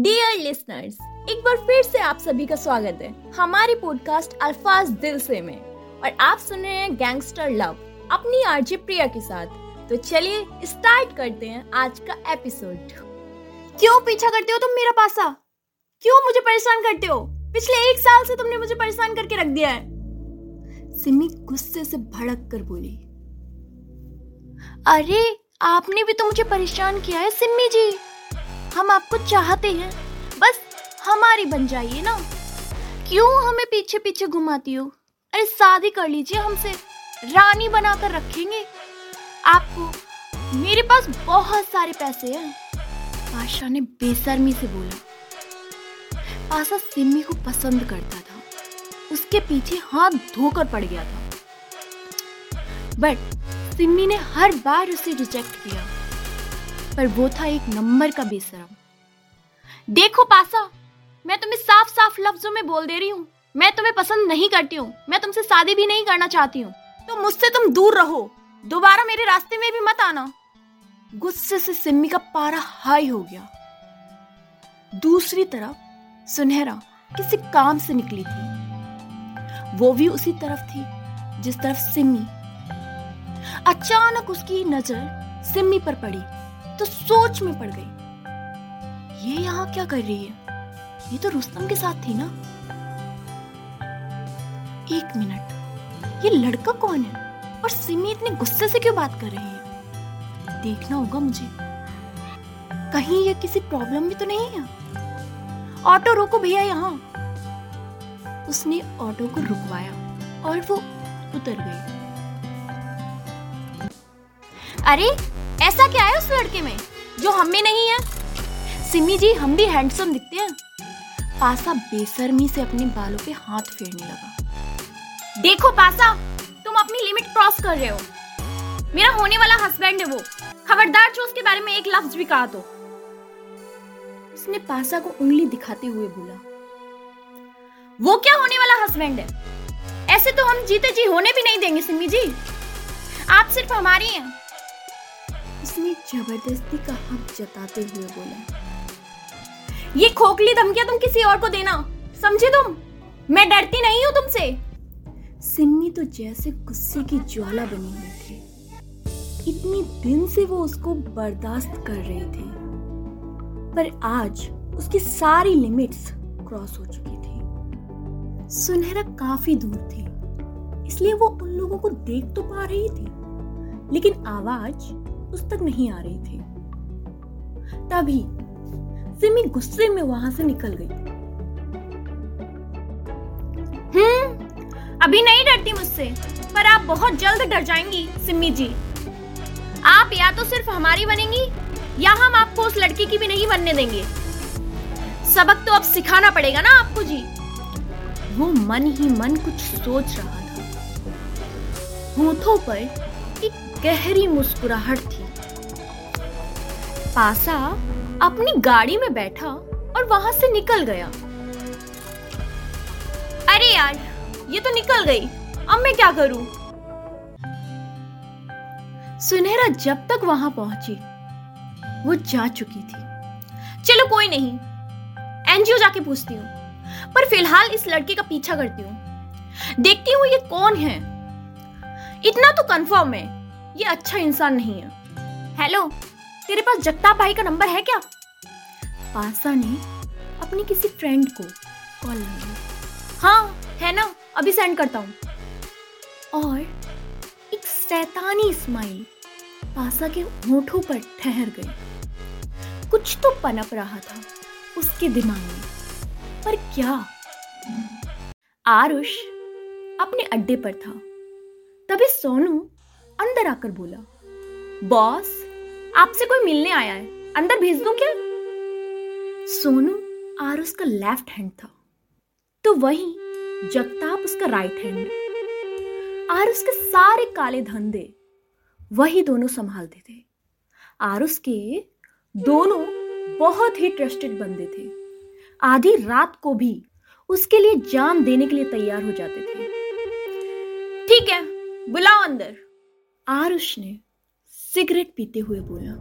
Dear listeners एक बार फिर से आप सभी का स्वागत है हमारी पॉडकास्ट अल्फाज दिल से में। और आप सुन रहे हैं गैंगस्टर लव अपनी आरजे प्रिया के साथ। तो चलिए स्टार्ट करते हैं आज का एपिसोड क्यों पीछा करते हो तुम मेरा पासा? क्यों मुझे परेशान करते हो? पिछले एक साल से तुमने मुझे परेशान करके रख दिया है। सिमी गुस्से से भड़क कर बोली, अरे, आपने भी तो मुझे परेशान किया है सिमी जी। हम आपको चाहते हैं। बस हमारी बन जाइए ना। क्यों हमें पीछे पीछे घुमाती हो? अरे शादी कर लीजिए हमसे। रानी बनाकर रखेंगे। आपको मेरे पास बहुत सारे पैसे हैं। पाशा ने बेसरमी से बोला। पाशा सिम्मी को पसंद करता था। उसके पीछे हाथ धोकर पड़ गया था। बट सिम्मी ने हर बार उसे रिजेक्ट किया। पर वो था एक नंबर का बेसरम देखो पासा, मैं तुम्हें साफ़ साफ़ लफ्जों में बोल दे रही हूँ। मैं तुम्हें पसंद नहीं करती हूँ। मैं तुमसे शादी भी नहीं करना चाहती हूँ। तो मुझसे तुम दूर रहो। दोबारा मेरे रास्ते में भी मत आना। गुस्से से सिम्मी का पारा हाई हो गया। दूसरी तरफ़ सुनहरा किसी काम से निकली थी। वो भी उसी तरफ़ थी, जिस तरफ़ सिम्मी। अचानक उसकी नज़र सिम्मी पर पड़ी। तो सोच में पड़ गई। ये यहाँ क्या कर रही है? ये तो रुस्तम के साथ थी ना? एक मिनट। ये लड़का कौन है? और सिमी इतने गुस्से से क्यों बात कर रही है? देखना होगा मुझे। कहीं ये किसी प्रॉब्लम भी तो नहीं है? ऑटो रोको भैया यहाँ। उसने ऑटो को रुकवाया और वो उतर गई। अरे ऐसा क्या है उस लड़के में, जो हम में नहीं है? सिमी जी, हम भी हैंडसम दिखते हैं। पासा बेसरमी से अपने बालों पे हाथ फेरने लगा। देखो पासा, तुम अपनी लिमिट क्रॉस कर रहे हो। मेरा होने वाला हस्बैंड है वो। खबरदार जो उसके बारे में एक लफ्ज भी कहा तो। उसने पासा को उंगली दिखाते हुए बोला, वो क्या होने वाला हस्बैंड है? ऐसे तो हम जीते जी होने भी नहीं देंगे, सिमी जी। आप सिर्फ़ हमारी हैं। उसने ज़बरदस्ती का हक जताते हुए बोला। ये खोखली धमकियाँ तुम किसी और को देना। समझे तुम? मैं डरती नहीं हूँ तुमसे। सिम्मी तो जैसे गुस्से की ज्वाला बनी हुई थी। इतनी दिन से वो उसको बर्दाश्त कर रही थी। पर आज उसकी सारी लिमिट्स क्रॉस हो चुकी थी। सुनहरा काफ़ी दूर थी। इसलिए वो उन लोगों को देख तो पा रही थी। लेकिन आवाज़ उस तक नहीं आ रही थी। तभी सिमी गुस्से में वहाँ से निकल गई। हम्म अभी नहीं डरती मुझसे, पर आप बहुत जल्द डर जाएँगी, सिमी जी। आप या तो सिर्फ़ हमारी बनेंगी, या हम आपको उस लड़की की भी नहीं बनने देंगे। सबक तो अब सिखाना पड़ेगा ना आपको जी। वो मन ही मन कुछ सोच रहा था। होठों पर एक गहरी मुस्कुराहट थी। पासा अपनी गाड़ी में बैठा और वहाँ से निकल गया। अरे यार, ये तो निकल गई। अब मैं क्या करूँ? सुनहरा जब तक वहाँ पहुँची, वो जा चुकी थी। चलो कोई नहीं, एनजीओ जाके पूछती हूँ, पर फ़िलहाल इस लड़के का पीछा करती हूँ। देखती हूँ ये कौन है। इतना तो कंफर्म है, ये अच्छा इंसान नहीं है। हेलो तेरे पास जगताप भाई का नंबर है क्या? पासा ने अपनी किसी फ्रेंड को कॉल लगाया हाँ है ना? अभी सेंड करता हूँ। और एक सैतानी स्माइल पासा के होठों पर ठहर गई। कुछ तो पनप रहा था उसके दिमाग में। पर क्या? आरुष अपने अड्डे पर था। तभी सोनू अंदर आकर बोला, बॉस आपसे कोई मिलने आया है? अंदर भेज दूँ क्या? सोनू आरुष का लेफ़्ट हैंड था। तो वही, जगताप उसका राइट हैंड आरुष के सारे काले धंधे, वही दोनों संभालते थे आरुष के दोनों बहुत ही ट्रस्टेड बंदे थे। आधी रात को भी उसके लिए जान देने के लिए तैयार हो जाते थे। ठीक है, बुलाओ अंदर। आरुष ने सिगरेट पीते हुए बोला।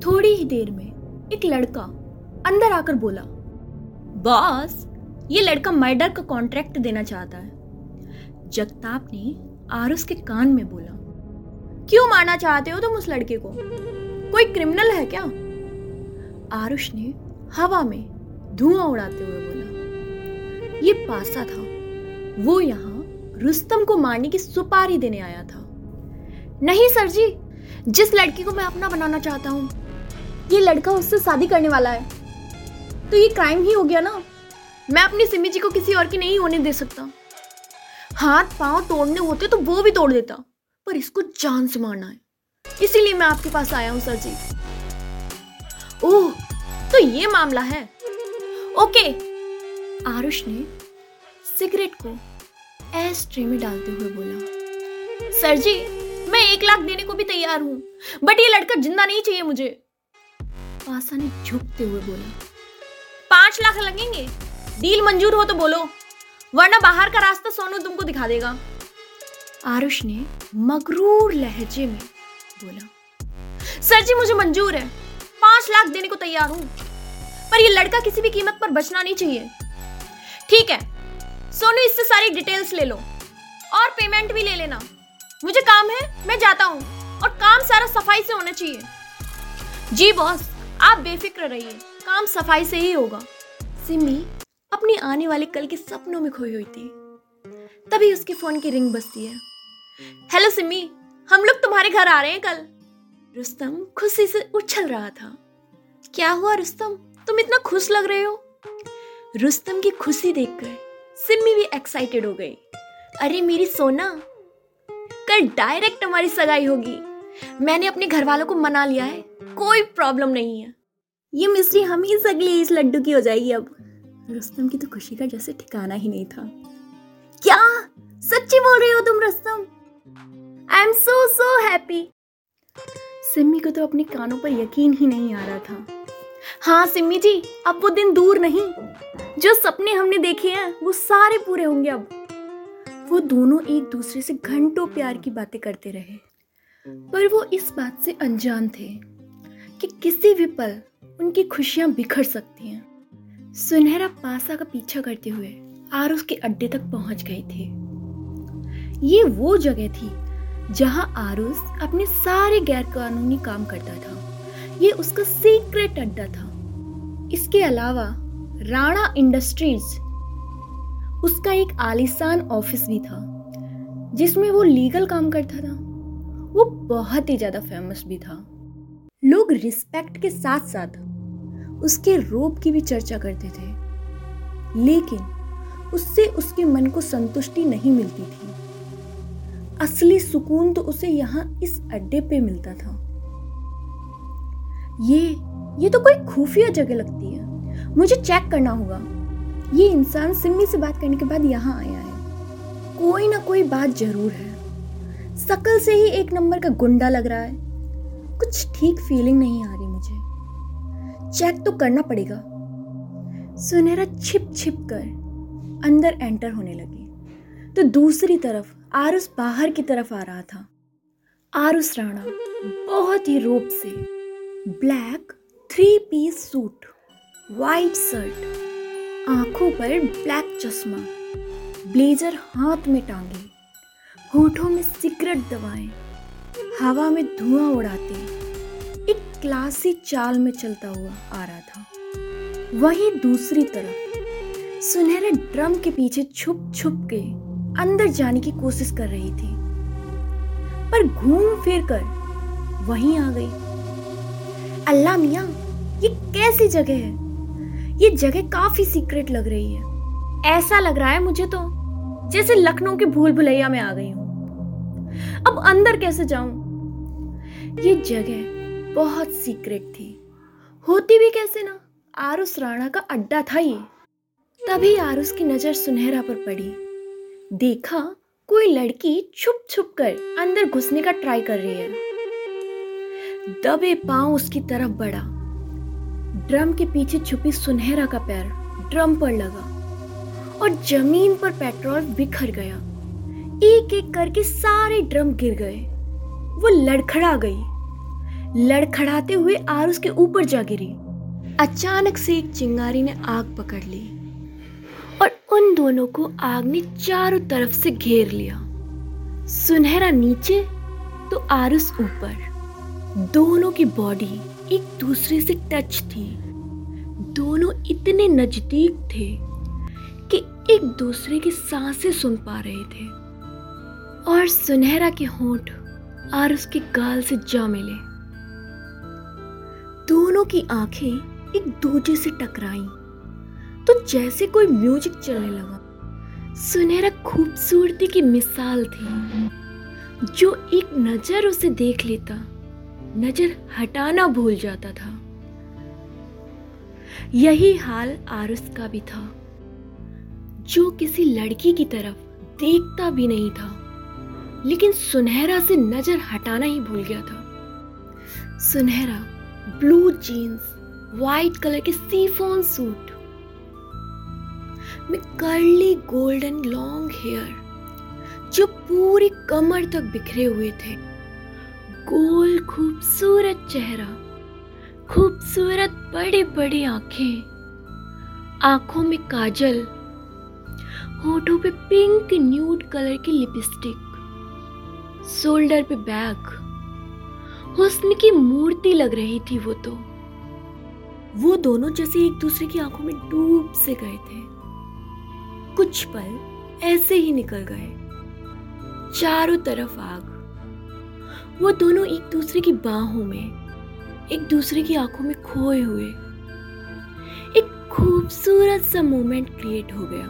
थोड़ी ही देर में एक लड़का अंदर आकर बोला, बॉस, ये लड़का मर्डर का कॉन्ट्रैक्ट देना चाहता है। जगताप ने आरुष के कान में बोला, क्यों मारना चाहते हो तुम उस लड़के को? कोई क्रिमिनल है क्या? आरुष ने हवा में धुआँ उड़ाते हुए बोला, ये पासा था। वो यहाँ रुस्तम को मारने की सुपारी देने आया था। नहीं, सर जी जिस लड़की को मैं अपना बनाना चाहता हूँ, ये लड़का उससे शादी करने वाला है। तो ये क्राइम ही हो गया ना। मैं अपनी सिमी जी को किसी और की नहीं होने दे सकता। हाथ पाँव तोड़ने होते तो वो भी तोड़ देता, पर इसको जान से मारना है। इसीलिए मैं आपके पास आया हूँ, सर जी। ओह तो ये मामला है। ओके। आरुष ने सिगरेट को एस ट्रे में डालते हुए बोला। सर जी मैं एक लाख देने को भी तैयार हूँ। बट ये लड़का ज़िंदा नहीं चाहिए मुझे। पासा ने झुकते हुए बोला, पाँच लाख लगेंगे? डील मंजूर हो तो बोलो, वरना बाहर का रास्ता सोनू तुमको दिखा देगा। आरुष ने मगरूर लहजे में बोला, सर जी, मुझे मंजूर है। पाँच लाख देने को तैयार हूँ। पर यह लड़का किसी भी कीमत पर बचना नहीं चाहिए। ठीक है, सोनू इससे सारी डिटेल्स ले लो और पेमेंट भी ले लेना। मुझे काम है मैं जाता हूँ। और काम सारा सफ़ाई से होना चाहिए। जी बॉस आप बेफिक्र रहिए। काम सफ़ाई से ही होगा। सिमी अपनी आने वाले कल के सपनों में खोई हुई थी। तभी उसके फ़ोन की रिंग बजती है। हेलो सिमी। हम लोग तुम्हारे घर आ रहे हैं कल। रुस्तम खुशी से उछल रहा था। क्या हुआ रुस्तम? तुम इतना खुश लग रहे हो? रुस्तम की खुशी देखकर सिमी भी एक्साइटेड हो गई। अरे मेरी सोना कल डायरेक्ट हमारी सगाई होगी। मैंने अपने घर वालों को मना लिया है। कोई प्रॉब्लम नहीं है। ये मिस्ट्री हम ही सगली इस लड्डू की हो जाएगी अब। रुस्तम की तो खुशी का जैसे ठिकाना ही नहीं था। क्या? सच्ची बोल रहे हो तुम, Rustam? I am so so happy Simmi को तो अपने कानों पर यकीन ही नहीं आ रहा था। हाँ सिम्मी जी, अब वो दिन दूर नहीं। जो सपने हमने देखे हैं, वो सारे पूरे होंगे अब। वो दोनों एक दूसरे से घंटों प्यार की बातें करते रहे। पर वो इस बात से अनजान थे कि किसी भी पल उनकी खुशियाँ बिखर सकती हैं। सुनहरा पासा का पीछा करते हुए आरुष के अड्डे तक पहुँच गए थे। ये वो जगह थी जहाँ आरुष अपने सारे गैर कानूनी काम करता था। ये उसका सीक्रेट अड्डा था। इसके अलावा राणा इंडस्ट्रीज़ उसका एक आलिशान ऑफ़िस भी था, जिसमें वो लीगल काम करता था। वो बहुत ही ज़्यादा फ़ेमस भी था। लोग रिस्पेक्ट के साथ साथ उसके रूप की भी चर्चा करते थे, लेकिन उससे उसके मन को संतुष्टि नहीं मिलती थी। असली सुकून तो उसे यहाँ इस अड्डे पे मिलता था। ये ये तो कोई खुफिया जगह लगती है। मुझे चेक करना होगा। ये इंसान सिम्मी से बात करने के बाद यहाँ आया है। कोई ना कोई बात ज़रूर है। सकल से ही एक नंबर का गुंडा लग रहा है। कुछ ठीक फीलिंग नहीं आ रही मुझे। चेक तो करना पड़ेगा। सुनहरा छिप छिप कर अंदर एंटर होने लगी। तो दूसरी तरफ़, आरुष बाहर की तरफ़ आ रहा था। आरुष राणा, बहुत ही रूप से। Black three piece suit white shirt आँखों पर ब्लैक चश्मा, ब्लेजर हाथ में टांगे, होठों में सिगरेट दबाए, हवा में धुआँ उड़ाते, एक क्लासी चाल में चलता हुआ आ रहा था। वहीं दूसरी तरफ़, सुनहरे ड्रम के पीछे छुप छुप के अंदर जाने की कोशिश कर रही थी। पर घूम फिर कर वहीं आ गई। अल्लाह मिया, ये कैसी जगह है? ये जगह काफ़ी सीक्रेट लग रही है। ऐसा लग रहा है मुझे तो जैसे लखनऊ के भूल भुलैया में आ गई हूँ। अब अंदर कैसे जाऊँ? ये जगह बहुत सीक्रेट थी। होती भी कैसे ना? आरुष राणा का अड्डा था ये। तभी आरुष की नज़र सुनहरा पर पड़ी। देखा, कोई लड़की छुप छुप कर अंदर घुसने का ट्राई कर रही है। दबे पाँव उसकी तरफ़ बढ़ा। ड्रम के पीछे छुपी सुनहरा का पैर ड्रम पर लगा और ज़मीन पर पेट्रोल बिखर गया। एक एक करके सारे ड्रम गिर गए। वो लड़खड़ा गई। लड़खड़ाते हुए आरुष के ऊपर जा गिरी। अचानक से एक चिंगारी ने आग पकड़ ली और उन दोनों को आग ने चारों तरफ़ से घेर लिया। सुनहरा नीचे तो आरुस ऊपर। दोनों की बॉडी एक दूसरे से टच थी। दोनों इतने नज़दीक थे कि एक दूसरे की साँसें सुन पा रहे थे। और सुनहरा के होंठ और उसके गाल से जा मिले। दोनों की आँखें एक दूसरे से टकराई। तो जैसे कोई म्यूज़िक चलने लगा। सुनहरा खूबसूरती की मिसाल थी। जो एक नज़र उसे देख लेता। नज़र हटाना भूल जाता था। यही हाल आरुस का भी था। जो किसी लड़की की तरफ़ देखता भी नहीं था, लेकिन सुनहरा से नज़र हटाना ही भूल गया था। सुनहरा ब्लू जीन्स व्हाइट कलर के सीफोन सूट में कर्ली गोल्डन लॉन्ग हेयर जो पूरी कमर तक बिखरे हुए थे। गोल खूबसूरत चेहरा, खूबसूरत बड़ी बड़ी आँखें, आँखों में काजल, होठों पे पिंक न्यूड कलर की लिपस्टिक, शोल्डर पे बैग। हुस्न की मूर्ति लग रही थी वो तो। वो दोनों जैसे एक दूसरे की आँखों में डूब से गए थे। कुछ पल ऐसे ही निकल गए। चारों तरफ़ आग। वो दोनों एक दूसरे की बाहों में, एक दूसरे की आँखों में खोए हुए, एक खूबसूरत सा मोमेंट क्रिएट हो गया।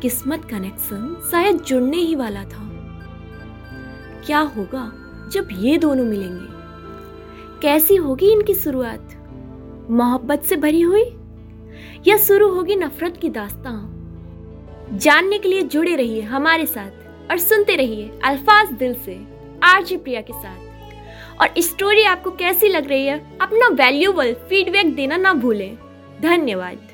किस्मत कनेक्शन शायद जुड़ने ही वाला था। क्या होगा जब ये दोनों मिलेंगे? कैसी होगी इनकी शुरुआत? मोहब्बत से भरी हुई? या शुरू होगी नफरत की दास्तां? जानने के लिए जुड़े रहिए हमारे साथ और सुनते रहिए अल्फाज दिल से। आरजी प्रिया के साथ। और स्टोरी आपको कैसी लग रही है, अपना वैल्यूबल फीडबैक देना ना भूलें। धन्यवाद।